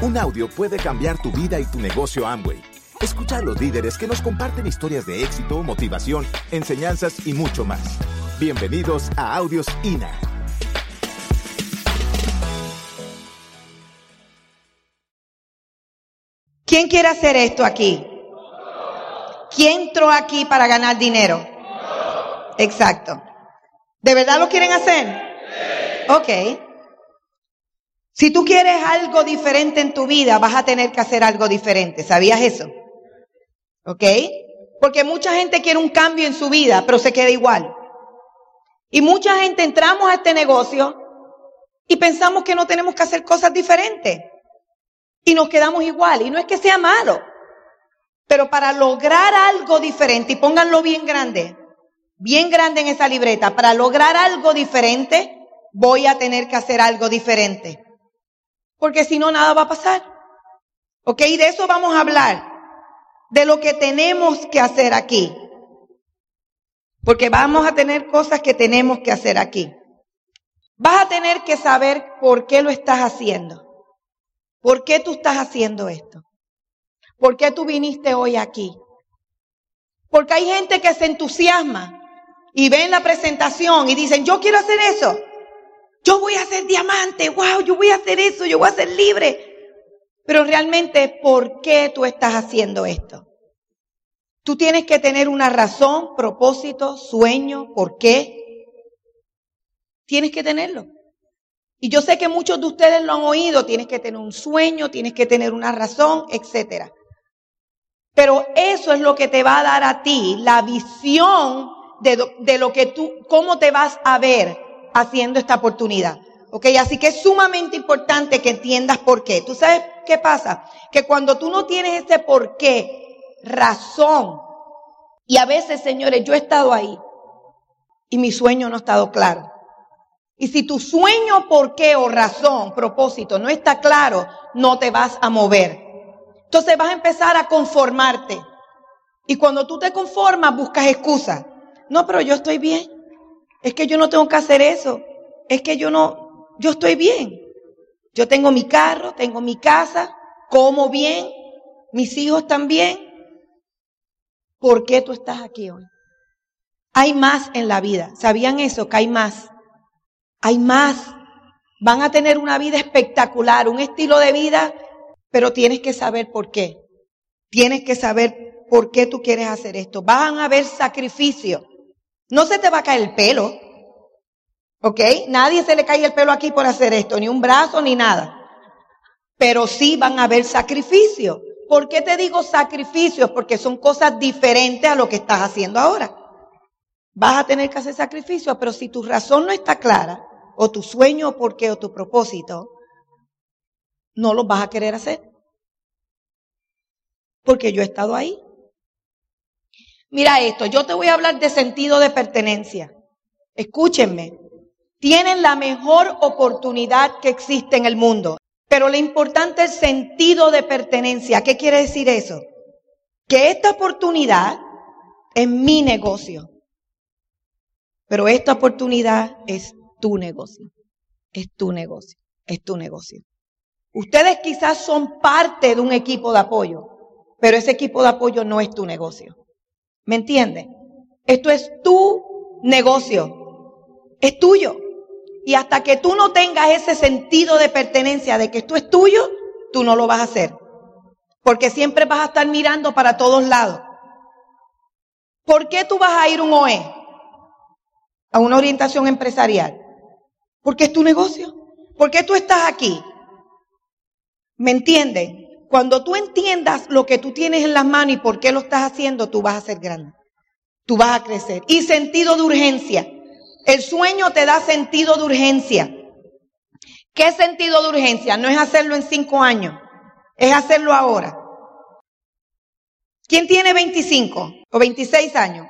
Un audio puede cambiar tu vida y tu negocio Amway. Escucha a los líderes que nos comparten historias de éxito, motivación, enseñanzas y mucho más. Bienvenidos a Audios INA. ¿Quién quiere hacer esto aquí? ¿Quién entró aquí para ganar dinero? Exacto. ¿De verdad lo quieren hacer? Ok. Si tú quieres algo diferente en tu vida, vas a tener que hacer algo diferente. ¿Sabías eso? ¿Ok? Porque mucha gente quiere un cambio en su vida, pero se queda igual. Y mucha gente entramos a este negocio y pensamos que no tenemos que hacer cosas diferentes. Y nos quedamos igual. Y no es que sea malo. Pero para lograr algo diferente, y pónganlo bien grande, bien grande en esa libreta, para lograr algo diferente, voy a tener que hacer algo diferente porque si no, nada va a pasar. ¿Ok? De eso vamos a hablar, de lo que tenemos que hacer aquí. Porque vamos a tener cosas que tenemos que hacer aquí. Vas a tener que saber por qué lo estás haciendo. ¿Por qué tú estás haciendo esto? ¿Por qué tú viniste hoy aquí? Porque hay gente que se entusiasma y ven la presentación y dicen, yo quiero hacer eso. Yo voy a ser diamante, wow, yo voy a hacer eso, yo voy a ser libre. Pero realmente, ¿por qué tú estás haciendo esto? Tú tienes que tener una razón, propósito, sueño, ¿por qué? Tienes que tenerlo. Y yo sé que muchos de ustedes lo han oído, tienes que tener un sueño, tienes que tener una razón, etcétera. Pero eso es lo que te va a dar a ti la visión de, de lo que tú, cómo te vas a ver haciendo esta oportunidad. ¿Ok? Así que es sumamente importante que entiendas por qué. ¿Tú sabes qué pasa? Que cuando tú no tienes ese por qué, razón, y a veces, señores, yo he estado ahí y mi sueño no ha estado claro. Y si tu sueño, por qué o razón, propósito no está claro, no te vas a mover. Entonces vas a empezar a conformarte. Y cuando tú te conformas, buscas excusas. No, pero yo estoy bien. Es que yo no tengo que hacer eso. Es que yo no, yo estoy bien. Yo tengo mi carro, tengo mi casa, como bien, mis hijos también. ¿Por qué tú estás aquí hoy? Hay más en la vida. ¿Sabían eso? Que hay más. Hay más. Van a tener una vida espectacular, un estilo de vida, pero tienes que saber por qué. Tienes que saber por qué tú quieres hacer esto. Van a haber sacrificios. No se te va a caer el pelo. ¿Ok? Nadie se le cae el pelo aquí por hacer esto, ni un brazo, ni nada. Pero sí van a haber sacrificios. ¿Por qué te digo sacrificios? Porque son cosas diferentes a lo que estás haciendo ahora. Vas a tener que hacer sacrificios, pero si tu razón no está clara, o tu sueño, o por qué, o tu propósito, no lo vas a querer hacer. Porque yo he estado ahí. Mira esto, yo te voy a hablar de sentido de pertenencia. Escúchenme. Tienen la mejor oportunidad que existe en el mundo. Pero lo importante es sentido de pertenencia. ¿Qué quiere decir eso? Que esta oportunidad es mi negocio. Pero esta oportunidad es tu negocio. Es tu negocio. Es tu negocio. Ustedes quizás son parte de un equipo de apoyo, pero ese equipo de apoyo no es tu negocio. ¿Me entiendes? Esto es tu negocio. Es tuyo. Y hasta que tú no tengas ese sentido de pertenencia de que esto es tuyo, tú no lo vas a hacer. Porque siempre vas a estar mirando para todos lados. ¿Por qué tú vas a ir un OE? A una orientación empresarial. Porque es tu negocio. ¿Por qué tú estás aquí? ¿Me entiendes? Cuando tú entiendas lo que tú tienes en las manos y por qué lo estás haciendo, tú vas a ser grande. Tú vas a crecer. Y sentido de urgencia. El sueño te da sentido de urgencia. ¿Qué sentido de urgencia? No es hacerlo en cinco años, es hacerlo ahora. ¿Quién tiene 25 o 26 años?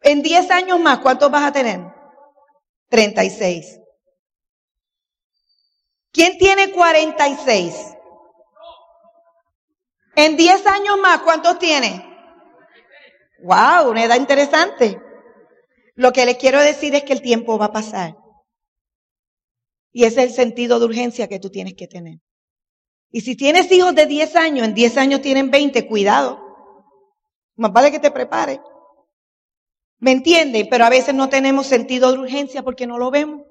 En 10 años más, ¿cuántos vas a tener? 36. ¿Quién tiene 46? En 10 años más, ¿cuántos tiene? Wow, una edad interesante. Lo que les quiero decir es que el tiempo va a pasar. Y ese es el sentido de urgencia que tú tienes que tener. Y si tienes hijos de 10 años, en 10 años tienen 20, cuidado. Más vale que te prepare. ¿Me entienden? Pero a veces no tenemos sentido de urgencia porque no lo vemos.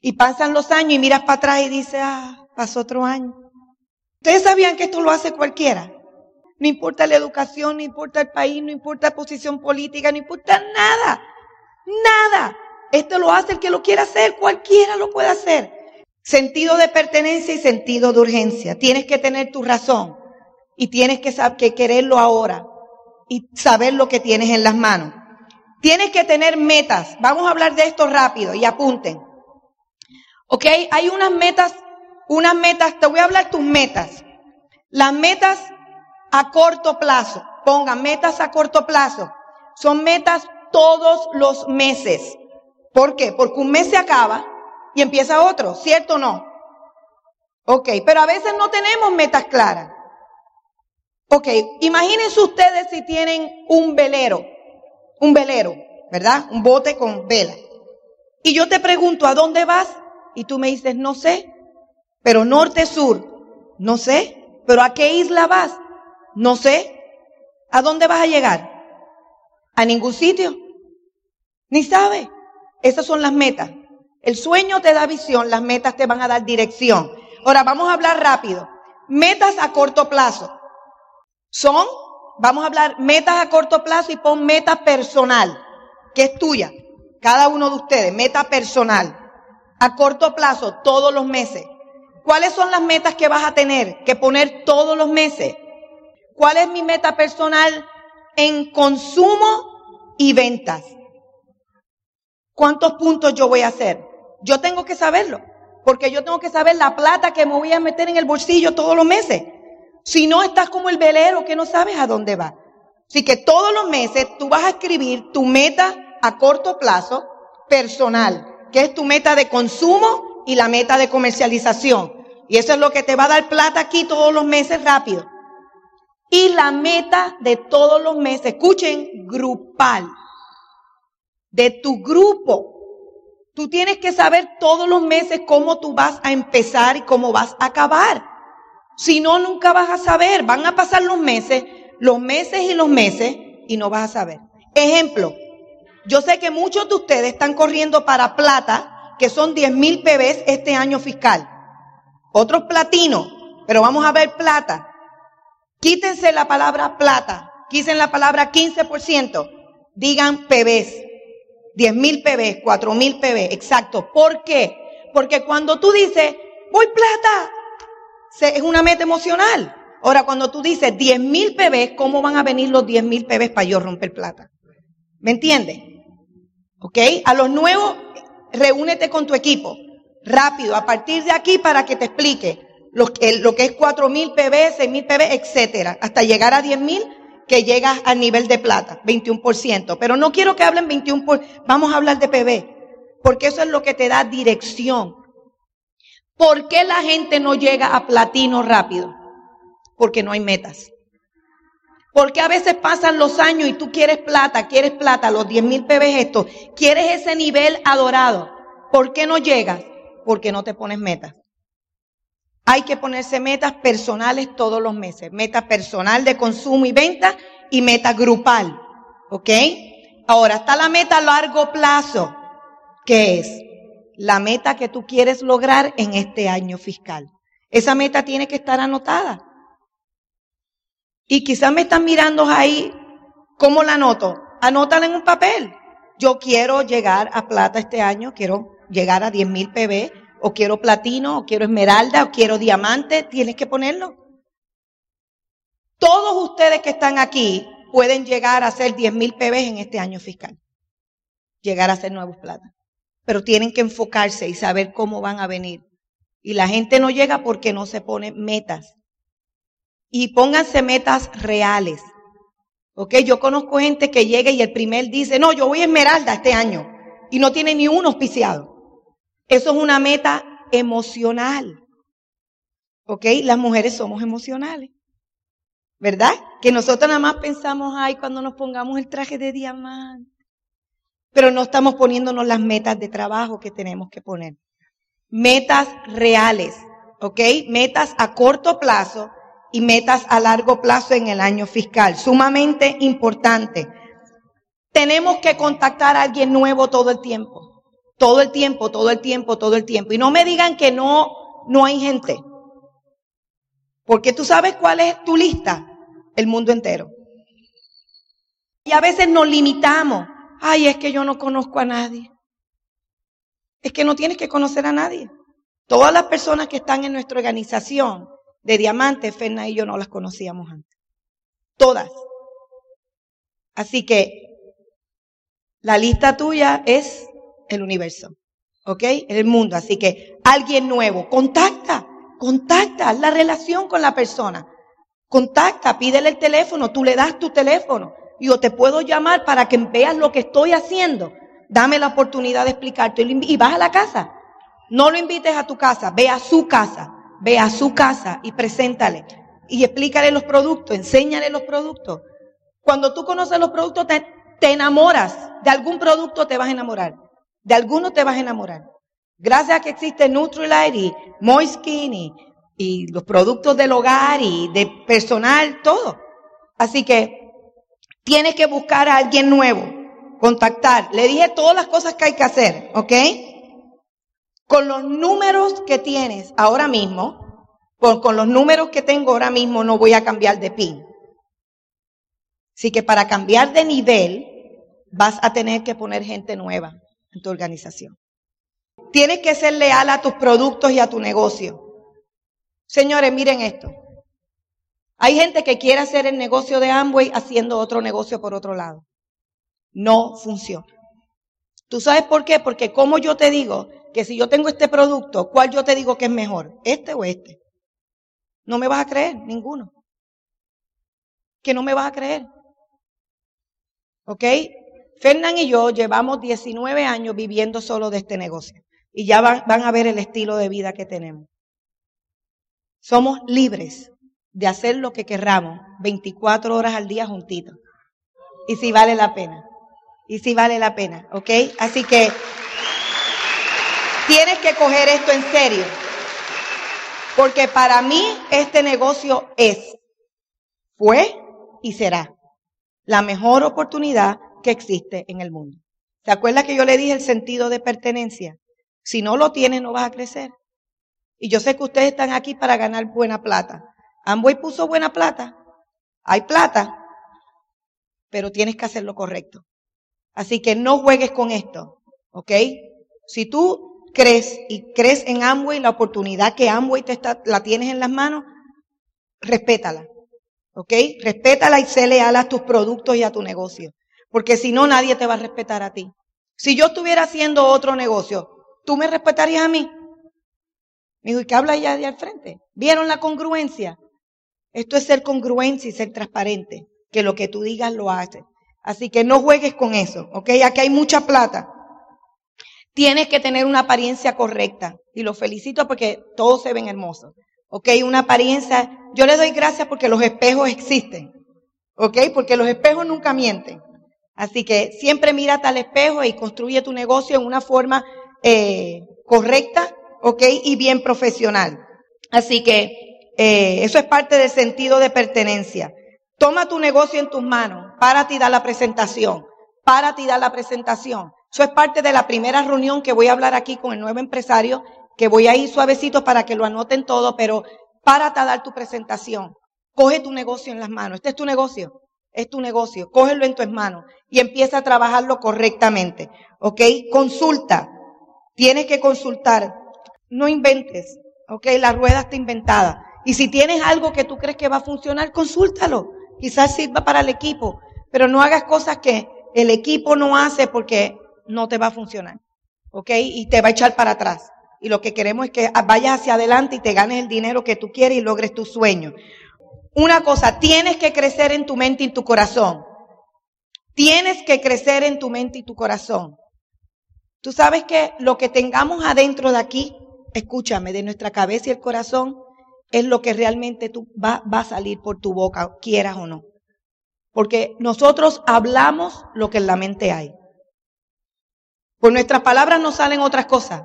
Y pasan los años y miras para atrás y dices, ah, pasó otro año. Ustedes sabían que esto lo hace cualquiera. No importa la educación, no importa el país, no importa la posición política, no importa nada. Nada. Esto lo hace el que lo quiera hacer, cualquiera lo puede hacer. Sentido de pertenencia y sentido de urgencia. Tienes que tener tu razón y tienes que, que quererlo ahora y saber lo que tienes en las manos. Tienes que tener metas. Vamos a hablar de esto rápido y apunten. ¿Ok? Hay unas metas, unas metas, te voy a hablar tus metas. Las metas a corto plazo. Pongan metas a corto plazo. Son metas todos los meses. ¿Por qué? Porque un mes se acaba y empieza otro, ¿cierto o no? Ok, pero a veces no tenemos metas claras. Ok, imagínense ustedes si tienen un velero, un velero, ¿verdad? Un bote con vela. Y yo te pregunto, ¿a dónde vas? Y tú me dices, no sé, pero norte, sur, no sé, pero ¿a qué isla vas? No sé. ¿A dónde vas a llegar? A ningún sitio. Ni sabe. Esas son las metas. El sueño te da visión, las metas te van a dar dirección. Ahora vamos a hablar rápido. Metas a corto plazo. Son, vamos a hablar metas a corto plazo y pon meta personal, que es tuya. Cada uno de ustedes, meta personal. A corto plazo, todos los meses. ¿Cuáles son las metas que vas a tener que poner todos los meses? ¿Cuál es mi meta personal en consumo y ventas? ¿Cuántos puntos yo voy a hacer? Yo tengo que saberlo, porque yo tengo que saber la plata que me voy a meter en el bolsillo todos los meses. Si no, estás como el velero que no sabes a dónde va. Así que todos los meses tú vas a escribir tu meta a corto plazo personal, que es tu meta de consumo y la meta de comercialización. Y eso es lo que te va a dar plata aquí todos los meses rápido. Y la meta de todos los meses, escuchen, grupal, de tu grupo. Tú tienes que saber todos los meses cómo tú vas a empezar y cómo vas a acabar. Si no, nunca vas a saber. Van a pasar los meses, los meses y los meses y no vas a saber. Ejemplo, yo sé que muchos de ustedes están corriendo para plata, que son 10 mil PBs este año fiscal. Otros platino, pero vamos a ver plata. Quítense la palabra plata, quiten la palabra 15%, digan PBs. 10 mil PBs, 4 mil PBs, exacto. ¿Por qué? Porque cuando tú dices, voy plata, es una meta emocional. Ahora, cuando tú dices 10 mil PBs, ¿cómo van a venir los 10 mil PBs para yo romper plata? ¿Me entiendes? ¿Ok? A los nuevos, reúnete con tu equipo. Rápido, a partir de aquí para que te explique lo, lo que es 4 mil PB, 6 mil PB, etcétera. Hasta llegar a 10 mil, que llegas al nivel de plata, 21%. Pero no quiero que hablen 21%, por, vamos a hablar de PB. Porque eso es lo que te da dirección. ¿Por qué la gente no llega a platino rápido? Porque no hay metas. Porque a veces pasan los años y tú quieres plata, quieres plata, los 10 mil PB esto, quieres ese nivel adorado. ¿Por qué no llegas? Porque no te pones metas. Hay que ponerse metas personales todos los meses. Meta personal de consumo y venta y meta grupal. ¿Ok? Ahora está la meta a largo plazo. ¿Qué es? la meta que tú quieres lograr en este año fiscal. Esa meta tiene que estar anotada. Y quizás me están mirando ahí, ¿cómo la anoto? Anótala en un papel. Yo quiero llegar a plata este año, quiero llegar a 10 mil PB, o quiero platino, o quiero esmeralda, o quiero diamante, tienes que ponerlo. Todos ustedes que están aquí pueden llegar a ser 10 mil PB en este año fiscal. Llegar a ser nuevos plata pero tienen que enfocarse y saber cómo van a venir. Y la gente no llega porque no se pone metas. Y pónganse metas reales. ¿Ok? Yo conozco gente que llega y el primer dice, no, yo voy a Esmeralda este año. Y no tiene ni un auspiciado. Eso es una meta emocional. ¿Ok? Las mujeres somos emocionales. ¿Verdad? Que nosotros nada más pensamos, ay, cuando nos pongamos el traje de diamante pero no estamos poniéndonos las metas de trabajo que tenemos que poner. Metas reales. ¿ok? Metas a corto plazo y metas a largo plazo en el año fiscal. Sumamente importante. Tenemos que contactar a alguien nuevo todo el tiempo. Todo el tiempo, todo el tiempo, todo el tiempo. Y no me digan que no, no hay gente. Porque tú sabes cuál es tu lista. El mundo entero. Y a veces nos limitamos. Ay, es que yo no conozco a nadie. Es que no tienes que conocer a nadie. Todas las personas que están en nuestra organización de diamantes, Ferna y yo no las conocíamos antes. Todas. Así que la lista tuya es el universo. ¿Ok? El mundo. Así que alguien nuevo, contacta, contacta la relación con la persona. Contacta, pídele el teléfono, tú le das tu teléfono. Yo te puedo llamar para que veas lo que estoy haciendo. Dame la oportunidad de explicarte. Y vas a la casa. No lo invites a tu casa, ve a su casa, ve a su casa y preséntale. Y explícale los productos, enséñale los productos. Cuando tú conoces los productos, te, enamoras. De algún producto te vas a enamorar. De alguno te vas a enamorar. Gracias a que existe Nutrilite y Moiskin y, y los productos del hogar y de personal, todo. Así que tienes que buscar a alguien nuevo, contactar. Le dije todas las cosas que hay que hacer, ¿ok? Con los números que tienes ahora mismo, con, los números que tengo ahora mismo, no voy a cambiar de PIN. Así que para cambiar de nivel, vas a tener que poner gente nueva en tu organización. Tienes que ser leal a tus productos y a tu negocio. Señores, miren esto. Hay gente que quiere hacer el negocio de Amway haciendo otro negocio por otro lado. No funciona. ¿Tú sabes por qué? Porque como yo te digo que si yo tengo este producto, ¿cuál yo te digo que es mejor? ¿Este o este? No me vas a creer, ninguno. Que no me vas a creer. ¿Ok? Fernán y yo llevamos 19 años viviendo solo de este negocio. Y ya van, a ver el estilo de vida que tenemos. Somos libres de hacer lo que querramos 24 horas al día juntitos. Y si vale la pena. Y si vale la pena. ¿Ok? Así que Tienes que coger esto en serio. Porque para mí este negocio es, fue y será la mejor oportunidad existe en el mundo. ¿Se acuerda que yo le dije el sentido de pertenencia? Si no lo tienes, no vas a crecer. Y yo sé que ustedes están aquí para ganar buena plata. Amway puso buena plata. Hay plata, pero tienes que hacer lo correcto. Así que no juegues con esto, ¿ok? Si tú crees y crees en Amway, la oportunidad que Amway te está, la tienes en las manos, respétala. ¿Ok? Respétala y sé leal a tus productos y a tu negocio. Porque si no, nadie te va a respetar a ti. Si yo estuviera haciendo otro negocio, ¿tú me respetarías a mí? Me dijo, ¿y qué habla ella de al frente? ¿Vieron la congruencia? Esto es ser congruencia y ser transparente. Que lo que tú digas lo haces. Así que no juegues con eso, ¿ok? Aquí hay mucha plata. Tienes que tener una apariencia correcta. Y lo felicito porque todos se ven hermosos. ¿Ok? Una apariencia. Yo le doy gracias porque los espejos existen. ¿Ok? Porque los espejos nunca mienten. Así que siempre mírate al espejo y construye tu negocio en una forma eh, correcta, ¿ok? Y bien profesional. Así que eh, eso es parte del sentido de pertenencia. Toma tu negocio en tus manos, párate y da la presentación, párate y da la presentación. Eso es parte de la primera reunión que voy a hablar aquí con el nuevo empresario, que voy a ir suavecito para que lo anoten todo, pero párate a dar tu presentación. Coge tu negocio en las manos. Este es tu negocio. Es tu negocio. Cógelo en tus manos y empieza a trabajarlo correctamente. ¿Ok? Consulta. Tienes que consultar. No inventes. ¿Ok? La rueda está inventada. Y si tienes algo que tú crees que va a funcionar, consúltalo. Quizás sirva para el equipo. Pero no hagas cosas que el equipo no hace porque no te va a funcionar. ¿Ok? Y te va a echar para atrás. Y lo que queremos es que vayas hacia adelante y te ganes el dinero que tú quieres y logres tu sueño. Una cosa, tienes que crecer en tu mente y en tu corazón. Tienes que crecer en tu mente y tu corazón. Tú sabes que lo que tengamos adentro de aquí, escúchame, de nuestra cabeza y el corazón, es lo que realmente tú va, va a salir por tu boca, quieras o no. Porque nosotros hablamos lo que en la mente hay. Por nuestras palabras no salen otras cosas.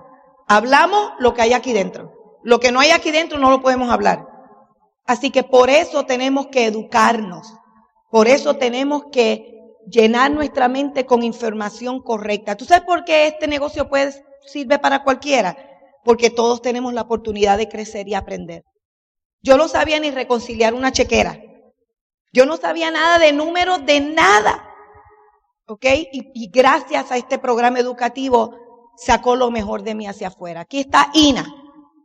Hablamos lo que hay aquí dentro. Lo que no hay aquí dentro no lo podemos hablar. Así que por eso tenemos que educarnos. Por eso tenemos que llenar nuestra mente con información correcta. ¿Tú sabes por qué este negocio puede, sirve para cualquiera? Porque todos tenemos la oportunidad de crecer y aprender. Yo no sabía ni reconciliar una chequera. Yo no sabía nada de números, de nada. ¿Ok? Y, gracias a este programa educativo sacó lo mejor de mí hacia afuera. Aquí está INA,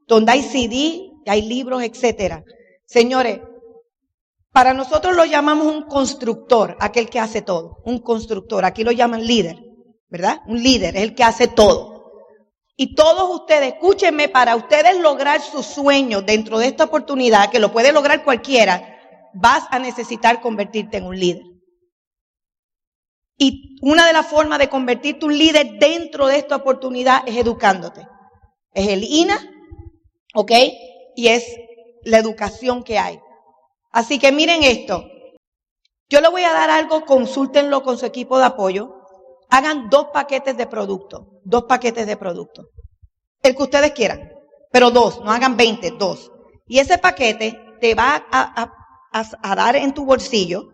donde hay CD, hay libros, etcétera. Señores, para nosotros lo llamamos un constructor, aquel que hace todo. Un constructor, aquí lo llaman líder, ¿verdad? Un líder es el que hace todo. Y todos ustedes, escúchenme, para ustedes lograr sus sueños dentro de esta oportunidad, que lo puede lograr cualquiera, vas a necesitar convertirte en un líder. Y una de las formas de convertirte un líder dentro de esta oportunidad es educándote. Es el INA, ¿ok? Y es la educación que hay. Así que miren esto. Yo le voy a dar algo, consúltenlo con su equipo de apoyo. Hagan dos paquetes de producto, dos paquetes de producto. El que ustedes quieran, pero dos, no hagan 20, dos. Y ese paquete te va a, a dar en tu bolsillo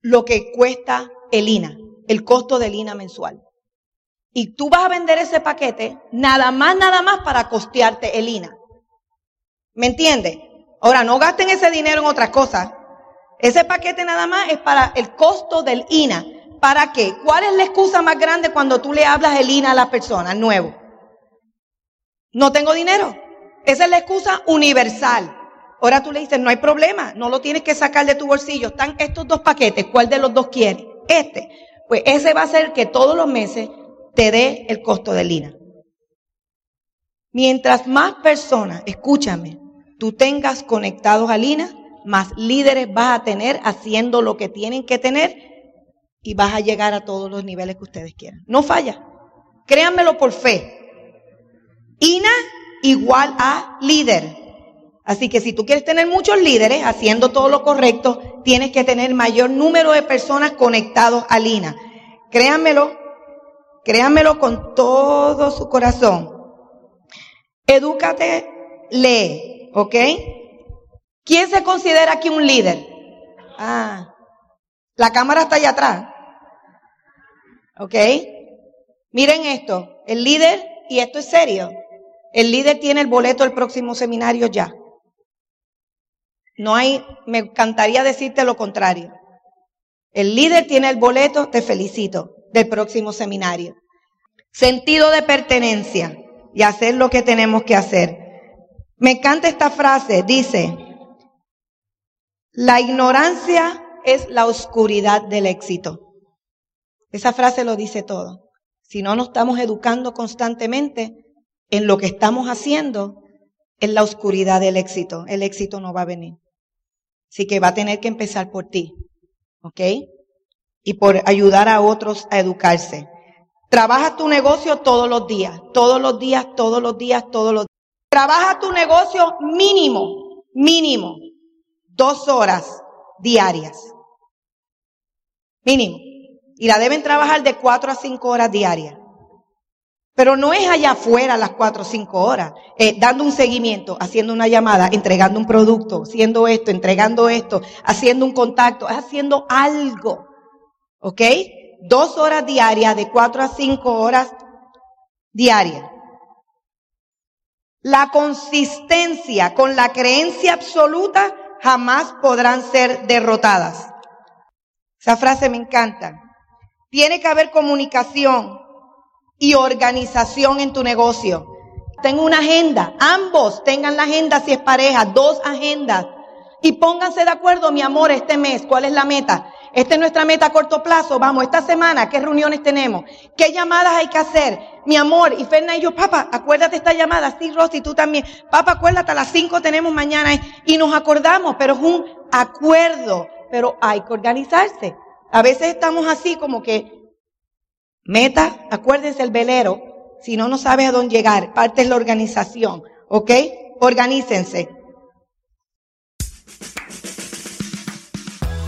lo que cuesta el INA, el costo del INA mensual. Y tú vas a vender ese paquete nada más, nada más para costearte el INA. ¿Me entiendes? Ahora, no gasten ese dinero en otras cosas. Ese paquete nada más es para el costo del INA. ¿Para qué? ¿Cuál es la excusa más grande cuando tú le hablas el INA a la persona, nuevo? No tengo dinero. Esa es la excusa universal. Ahora tú le dices, no hay problema, no lo tienes que sacar de tu bolsillo. Están estos dos paquetes, ¿cuál de los dos quieres? Este. Pues ese va a ser que todos los meses te dé el costo del INA. Mientras más personas, escúchame, tú tengas conectados a Lina, más líderes vas a tener haciendo lo que tienen que tener y vas a llegar a todos los niveles que ustedes quieran. No falla. Créanmelo por fe. INA igual a líder. Así que si tú quieres tener muchos líderes haciendo todo lo correcto, tienes que tener mayor número de personas conectados a Lina. Créanmelo, créanmelo con todo su corazón. Edúcate, lee, ¿ok? ¿Quién se considera aquí un líder? Ah, la cámara está allá atrás. ¿Ok? Miren esto, el líder, y esto es serio, el líder tiene el boleto del próximo seminario ya. No hay, me encantaría decirte lo contrario. El líder tiene el boleto, te felicito, del próximo seminario. Sentido de pertenencia y hacer lo que tenemos que hacer. Me encanta esta frase, dice, la ignorancia es la oscuridad del éxito. Esa frase lo dice todo. Si no nos estamos educando constantemente en lo que estamos haciendo, en la oscuridad del éxito, el éxito no va a venir. Así que va a tener que empezar por ti, ¿ok? Y por ayudar a otros a educarse. Trabaja tu negocio todos los días, todos los días, todos los días, todos los días. Trabaja tu negocio mínimo, mínimo, dos horas diarias. Mínimo. Y la deben trabajar de cuatro a cinco horas diarias. Pero no es allá afuera las cuatro o cinco horas, eh, dando un seguimiento, haciendo una llamada, entregando un producto, haciendo esto, entregando esto, haciendo un contacto, haciendo algo. ¿Ok? dos horas diarias, de cuatro a cinco horas diarias. La consistencia con la creencia absoluta jamás podrán ser derrotadas. Esa frase me encanta. Tiene que haber comunicación y organización en tu negocio. Tengo una agenda. Ambos tengan la agenda si es pareja, dos agendas. Y pónganse de acuerdo, mi amor, este mes, ¿cuál es la meta? Esta es nuestra meta a corto plazo. Vamos, esta semana, ¿qué reuniones tenemos? ¿Qué llamadas hay que hacer? Mi amor, y Ferna y yo, papá, acuérdate esta llamada. Sí, Rosy, tú también. Papá, acuérdate, a las 5 tenemos mañana. Y nos acordamos, pero es un acuerdo. Pero hay que organizarse. A veces estamos así como que, meta, acuérdense el velero. Si no, no sabes a dónde llegar. Parte es la organización. ¿Ok? Organícense.